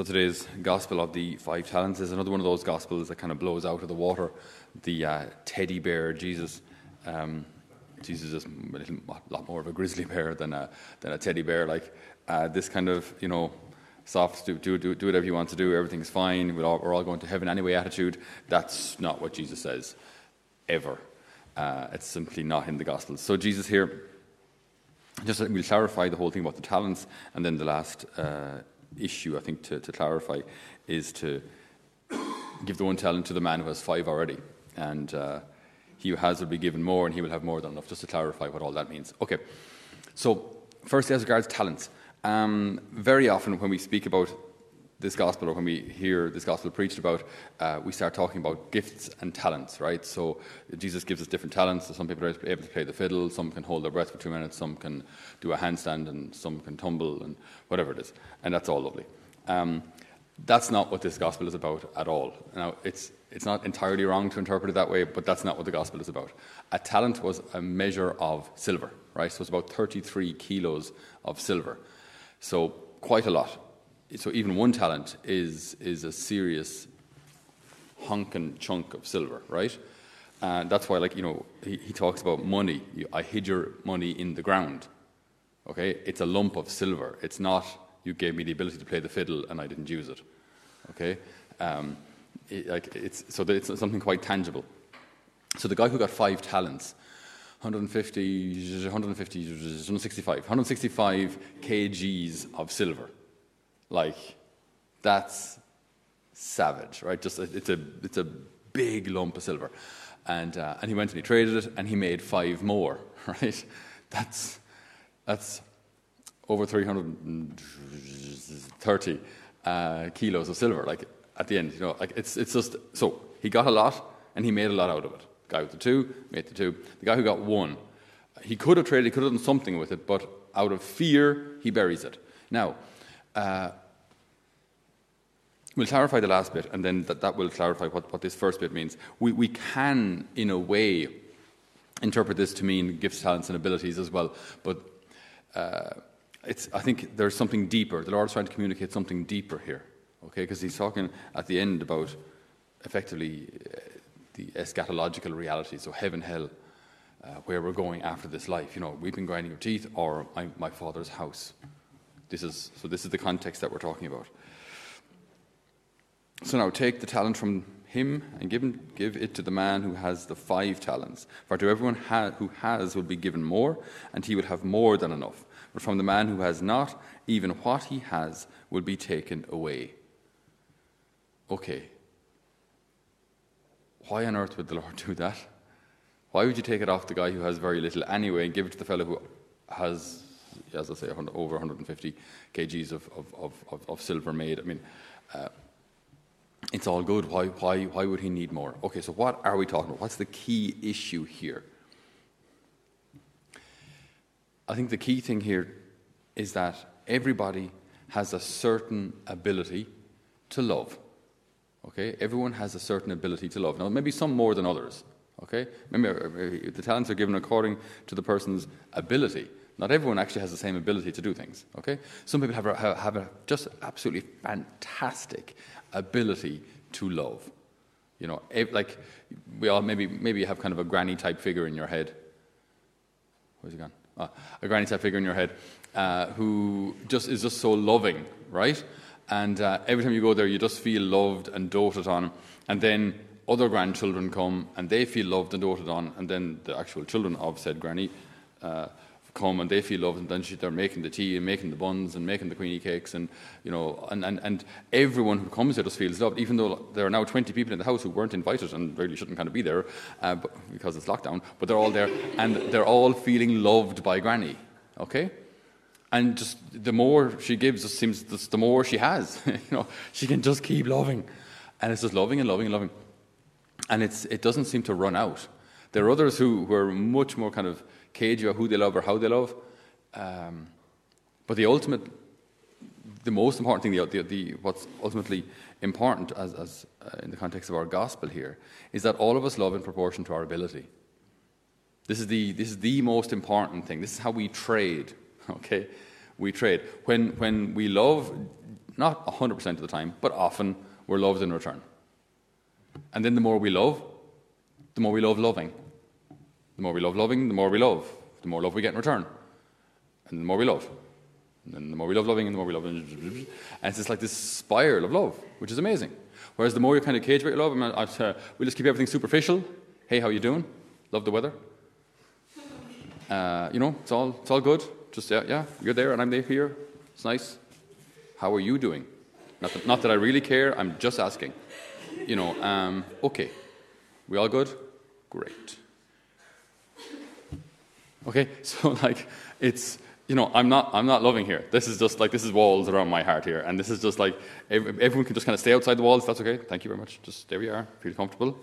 So today's gospel of the five talents is another one of those gospels that kind of blows out of the water. The uh, teddy bear Jesus. Um, Jesus is a little, lot more of a grizzly bear than a, than a teddy bear. Like uh, this kind of, you know, soft, do, do, do, whatever you want to do, everything's fine, we're all, we're all going to heaven anyway attitude. That's not what Jesus says, ever. Uh, it's simply not in the Gospels. So Jesus here, just we'll clarify the whole thing about the talents, and then the last uh, issue, I think, to, to clarify is to give the one talent to the man who has five already. And uh, he who has will be given more, and he will have more than enough, just to clarify what all that means. Okay, so firstly, as regards talents, um, very often when we speak about this gospel or when we hear this gospel preached about, uh, we start talking about gifts and talents, right? So Jesus gives us different talents. So some people are able to play the fiddle, some can hold their breath for two minutes, some can do a handstand, and some can tumble, and whatever it is. And that's all lovely. Um, that's not what this gospel is about at all. Now, it's, it's not entirely wrong to interpret it that way, but that's not what the gospel is about. A talent was a measure of silver, right? So it's about 33 kilos of silver. So quite a lot so even one talent is is a serious honking chunk of silver, right? And that's why, like you know, he, he talks about money. You, I hid your money in the ground. Okay, it's a lump of silver. It's not you gave me the ability to play the fiddle and I didn't use it. Okay, um, it, like it's so it's something quite tangible. So the guy who got five talents 150, 150, 165, 165 kgs of silver. Like, that's savage, right? Just it's a it's a big lump of silver, and uh, and he went and he traded it, and he made five more, right? That's that's over 330 uh, kilos of silver. Like at the end, you know, like it's it's just so he got a lot and he made a lot out of it. The guy with the two made the two. The guy who got one, he could have traded, he could have done something with it, but out of fear, he buries it. Now, uh, we'll clarify the last bit, and then that, that will clarify what, what this first bit means. We, we can, in a way, interpret this to mean gifts, talents, and abilities as well, but uh, it's, I think there's something deeper. The Lord's trying to communicate something deeper here, okay? Because He's talking at the end about effectively uh, the eschatological reality, so heaven, hell, uh, where we're going after this life. You know, weeping, grinding your teeth, or my, my Father's house. This is so. This is the context that we're talking about. So now take the talent from him and give, him, give it to the man who has the five talents. For to everyone ha- who has will be given more, and he will have more than enough. But from the man who has not, even what he has will be taken away. Okay. Why on earth would the Lord do that? Why would you take it off the guy who has very little anyway and give it to the fellow who has, as I say, over 150 kgs of, of, of, of silver made? I mean, uh, it's all good. Why, why, why would he need more? Okay, so what are we talking about? What's the key issue here? I think the key thing here is that everybody has a certain ability to love. Okay, everyone has a certain ability to love. Now, maybe some more than others. Okay, maybe uh, the talents are given according to the person's ability. Not everyone actually has the same ability to do things. Okay, some people have a, have a just absolutely fantastic ability to love. You know, like we all maybe maybe you have kind of a granny type figure in your head. Where's he gone? Ah, a granny type figure in your head uh, who just is just so loving, right? And uh, every time you go there, you just feel loved and doted on. And then other grandchildren come and they feel loved and doted on. And then the actual children of said granny uh, come and they feel loved, and then she, they're making the tea and making the buns and making the queenie cakes, and you know, and, and, and everyone who comes there just feels loved, even though there are now 20 people in the house who weren't invited and really shouldn't kind of be there uh, because it's lockdown, but they're all there, and they're all feeling loved by Granny, okay? And just the more she gives, it seems the more she has. you know, she can just keep loving, and it's just loving and loving and loving, and it's it doesn't seem to run out. There are others who, who are much more kind of cage about who they love or how they love. Um, but the ultimate, the most important thing, the, the, the what's ultimately important as, as uh, in the context of our gospel here, is that all of us love in proportion to our ability. This is the, this is the most important thing. This is how we trade, okay? We trade. When, when we love, Not 100% of the time, but often we're loved in return. And then the more we love, the more we love loving. The more we love loving, the more we love. The more love we get in return. And the more we love. And the more we love loving, and the more we love. And it's just like this spiral of love, which is amazing. Whereas the more you kind of cage about your love, I uh, we just keep everything superficial. Hey, how you doing? Love the weather. Uh, you know, it's all, it's all good. Just, yeah, yeah, you're there and I'm there here. It's nice. How are you doing? Not that, not that I really care, I'm just asking. You know, um, okay. We all good? Great. Okay, so like, it's, you know, I'm not, I'm not loving here. This is just like, this is walls around my heart here. And this is just like, everyone can just kind of stay outside the walls. That's okay. Thank you very much. Just there we are. Feel comfortable.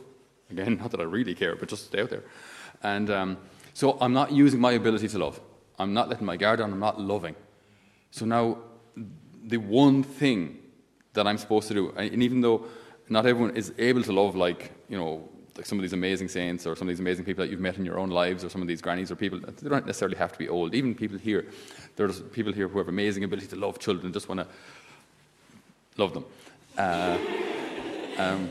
Again, not that I really care, but just stay out there. And um, so I'm not using my ability to love. I'm not letting my guard down. I'm not loving. So now, the one thing that I'm supposed to do, and even though not everyone is able to love like, you know, like some of these amazing saints or some of these amazing people that you've met in your own lives or some of these grannies or people, they don't necessarily have to be old. Even people here, there's people here who have amazing ability to love children just want to love them. Uh, um,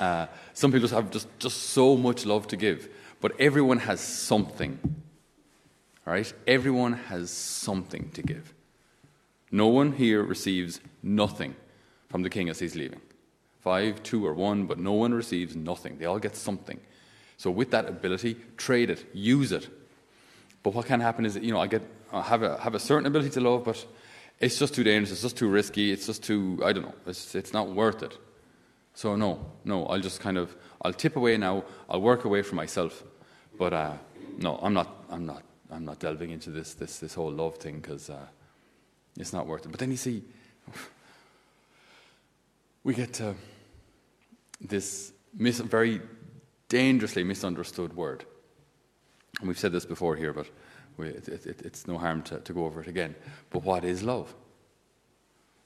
uh, some people just have just, just so much love to give, but everyone has something. Right? Everyone has something to give. No one here receives nothing from the king as he's leaving. Five, two, or one, but no one receives nothing. They all get something. So with that ability, trade it, use it. But what can happen is, you know, I get I have a have a certain ability to love, but it's just too dangerous. It's just too risky. It's just too I don't know. It's it's not worth it. So no, no. I'll just kind of I'll tip away now. I'll work away from myself. But uh, no, I'm not. I'm not. I'm not delving into this this this whole love thing because uh, it's not worth it. But then you see, we get to this mis- very dangerously misunderstood word. And we've said this before here, but we, it, it, it's no harm to, to go over it again. But what is love?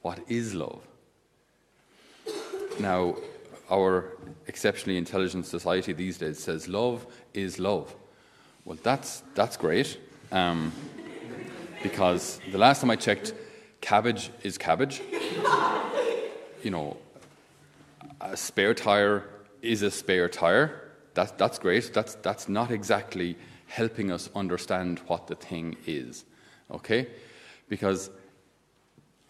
What is love? Now, our exceptionally intelligent society these days says love is love. Well, that's, that's great. Um, because the last time I checked, cabbage is cabbage. you know, a spare tire is a spare tire. That, that's great. That's, that's not exactly helping us understand what the thing is. Okay? Because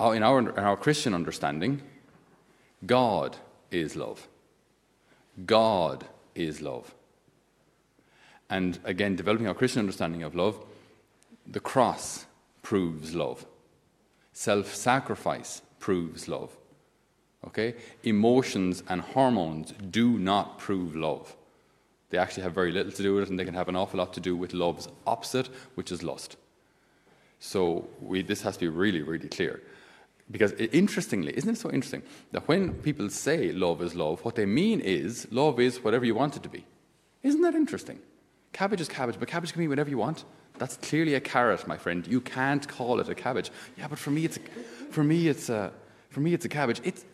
in our, in our Christian understanding, God is love. God is love. And again, developing our Christian understanding of love, the cross proves love. Self sacrifice proves love. Okay? Emotions and hormones do not prove love. They actually have very little to do with it, and they can have an awful lot to do with love's opposite, which is lust. So we, this has to be really, really clear. Because interestingly, isn't it so interesting that when people say love is love, what they mean is love is whatever you want it to be. Isn't that interesting? Cabbage is cabbage, but cabbage can be whatever you want. That's clearly a carrot, my friend. You can't call it a cabbage. Yeah, but for me, it's a, for me, it's a, for me, it's a cabbage. It's,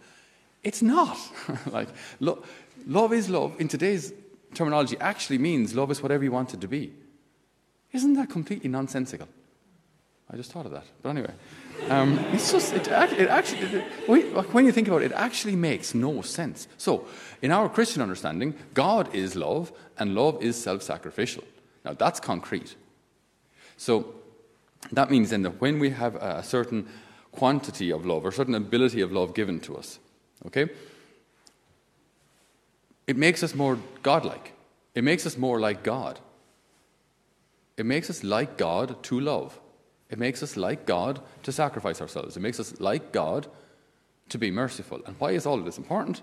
it's not. like, lo- love is love in today's terminology actually means love is whatever you want it to be. Isn't that completely nonsensical? I just thought of that. But anyway, um, it's just, it, it actually, it, when you think about it, it actually makes no sense. So, in our Christian understanding, God is love and love is self sacrificial. Now, that's concrete. So, that means then that when we have a certain quantity of love or certain ability of love given to us, Okay? It makes us more godlike. It makes us more like God. It makes us like God to love. It makes us like God to sacrifice ourselves. It makes us like God to be merciful. And why is all of this important?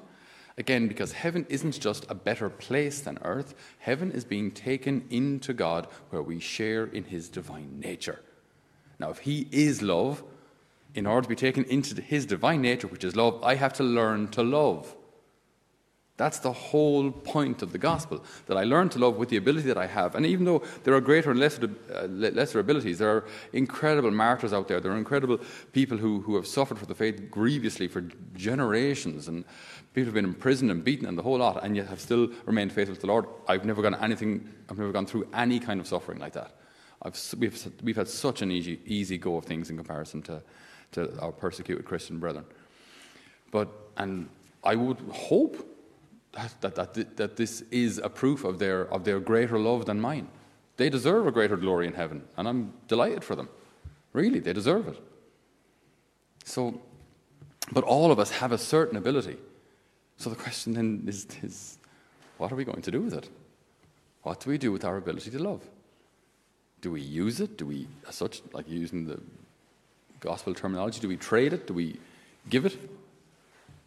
Again, because heaven isn't just a better place than earth, heaven is being taken into God where we share in his divine nature. Now, if he is love, in order to be taken into his divine nature, which is love, I have to learn to love. That's the whole point of the gospel, that I learn to love with the ability that I have. And even though there are greater and lesser, uh, lesser abilities, there are incredible martyrs out there. There are incredible people who, who have suffered for the faith grievously for generations. And people have been imprisoned and beaten and the whole lot, and yet have still remained faithful to the Lord. I've never gone anything, I've never gone through any kind of suffering like that. I've, we've, we've had such an easy, easy go of things in comparison to, to our persecuted Christian brethren. But, and I would hope that, that, that, that this is a proof of their, of their greater love than mine. They deserve a greater glory in heaven, and I'm delighted for them. Really, they deserve it. So, but all of us have a certain ability. So the question then is, is what are we going to do with it? What do we do with our ability to love? Do we use it? Do we, as such, like using the gospel terminology, do we trade it? Do we give it?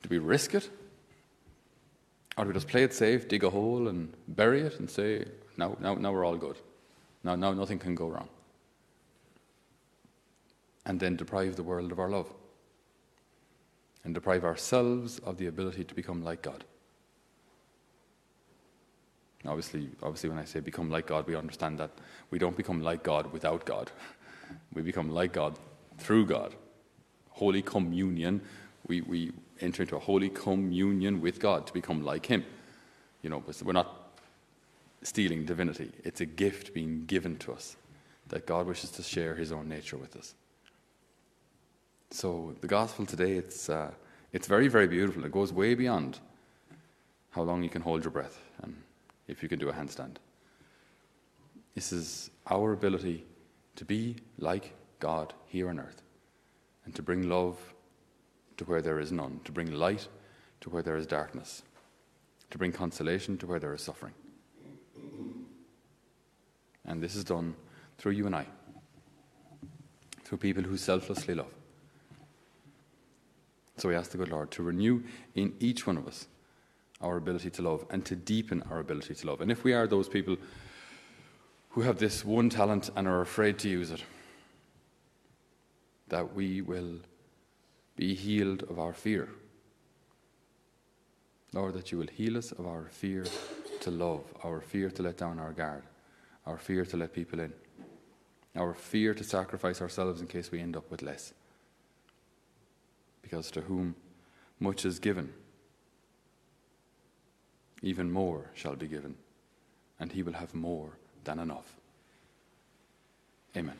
Do we risk it? Or do we just play it safe, dig a hole, and bury it and say, now, now, now we're all good? Now, now nothing can go wrong. And then deprive the world of our love. And deprive ourselves of the ability to become like God. Obviously, obviously, when I say become like God, we understand that we don't become like God without God. We become like God through God. Holy communion, we, we enter into a holy communion with God to become like Him. You know, we're not stealing divinity, it's a gift being given to us that God wishes to share His own nature with us. So, the gospel today, it's, uh, it's very, very beautiful. It goes way beyond how long you can hold your breath and if you can do a handstand. This is our ability to be like God here on earth and to bring love to where there is none, to bring light to where there is darkness, to bring consolation to where there is suffering. And this is done through you and I, through people who selflessly love. So we ask the good Lord to renew in each one of us our ability to love and to deepen our ability to love. And if we are those people who have this one talent and are afraid to use it, that we will be healed of our fear. Lord, that you will heal us of our fear to love, our fear to let down our guard, our fear to let people in, our fear to sacrifice ourselves in case we end up with less. Because to whom much is given, even more shall be given, and he will have more than enough. Amen.